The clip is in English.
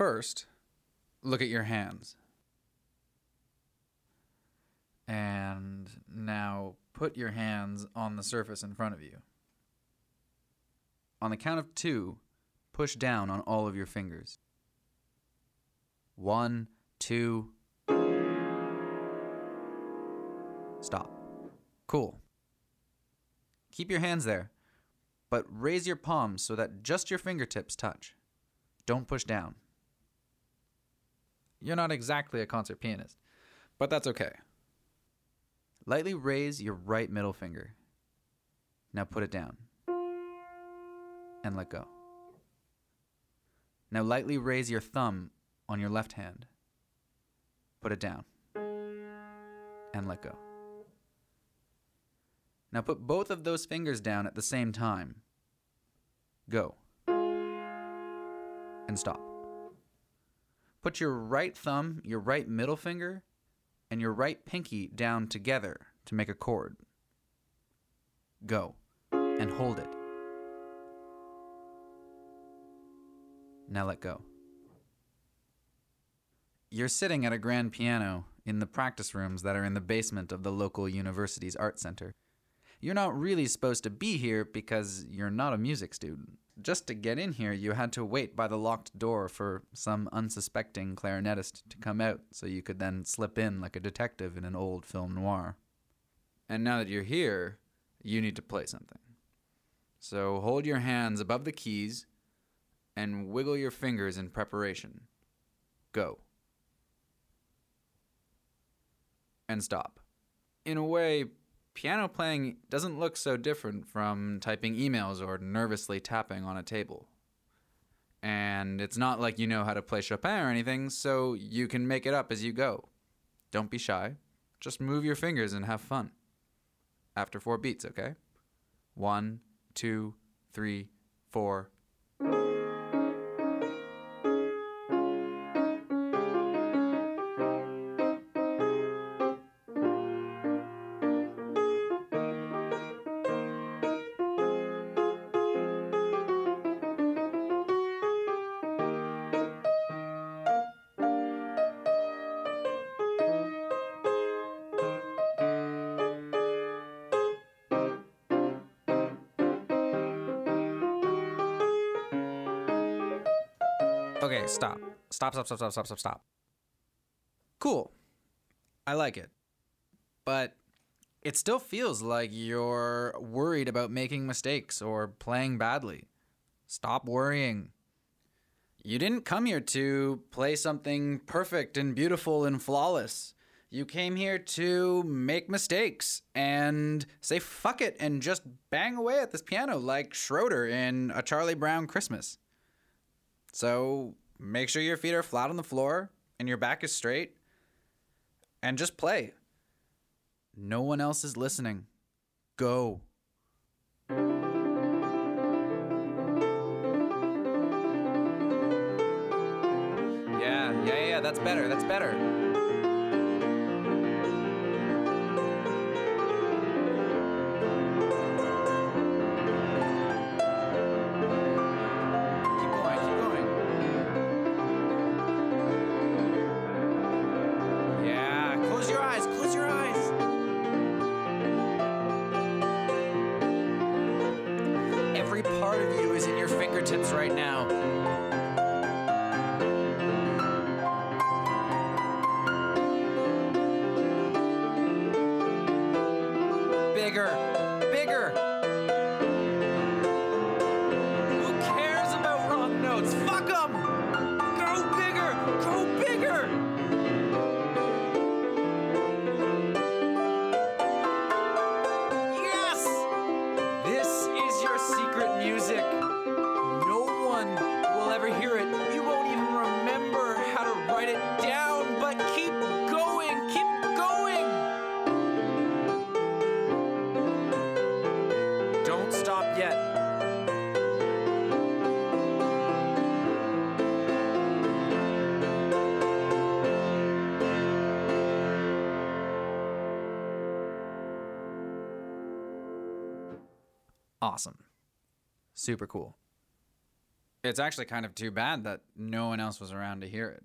First, look at your hands. And now put your hands on the surface in front of you. On the count of two, push down on all of your fingers. One, two. Stop. Cool. Keep your hands there, but raise your palms so that just your fingertips touch. Don't push down. You're not exactly a concert pianist, but that's okay. Lightly raise your right middle finger. Now put it down. And let go. Now lightly raise your thumb on your left hand. Put it down. And let go. Now put both of those fingers down at the same time. Go. And stop. Put your right thumb, your right middle finger, and your right pinky down together to make a chord. Go. And hold it. Now let go. You're sitting at a grand piano in the practice rooms that are in the basement of the local university's art center. You're not really supposed to be here because you're not a music student. Just to get in here, you had to wait by the locked door for some unsuspecting clarinetist to come out so you could then slip in like a detective in an old film noir. And now that you're here, you need to play something. So hold your hands above the keys and wiggle your fingers in preparation. Go. And stop. In a way, piano playing doesn't look so different from typing emails or nervously tapping on a table. And it's not like you know how to play Chopin or anything, so you can make it up as you go. Don't be shy. Just move your fingers and have fun. After four beats, okay? One, two, three, four. Okay, stop. Stop, stop, stop, stop, stop, stop, stop. Cool. I like it. But it still feels like you're worried about making mistakes or playing badly. Stop worrying. You didn't come here to play something perfect and beautiful and flawless. You came here to make mistakes and say fuck it and just bang away at this piano like Schroeder in A Charlie Brown Christmas. So make sure your feet are flat on the floor and your back is straight and just play. No one else is listening. Go. Yeah, yeah, yeah, that's better. That's better. Fingertips right now. Bigger, Don't stop yet. Awesome. Super cool. It's actually kind of too bad that no one else was around to hear it.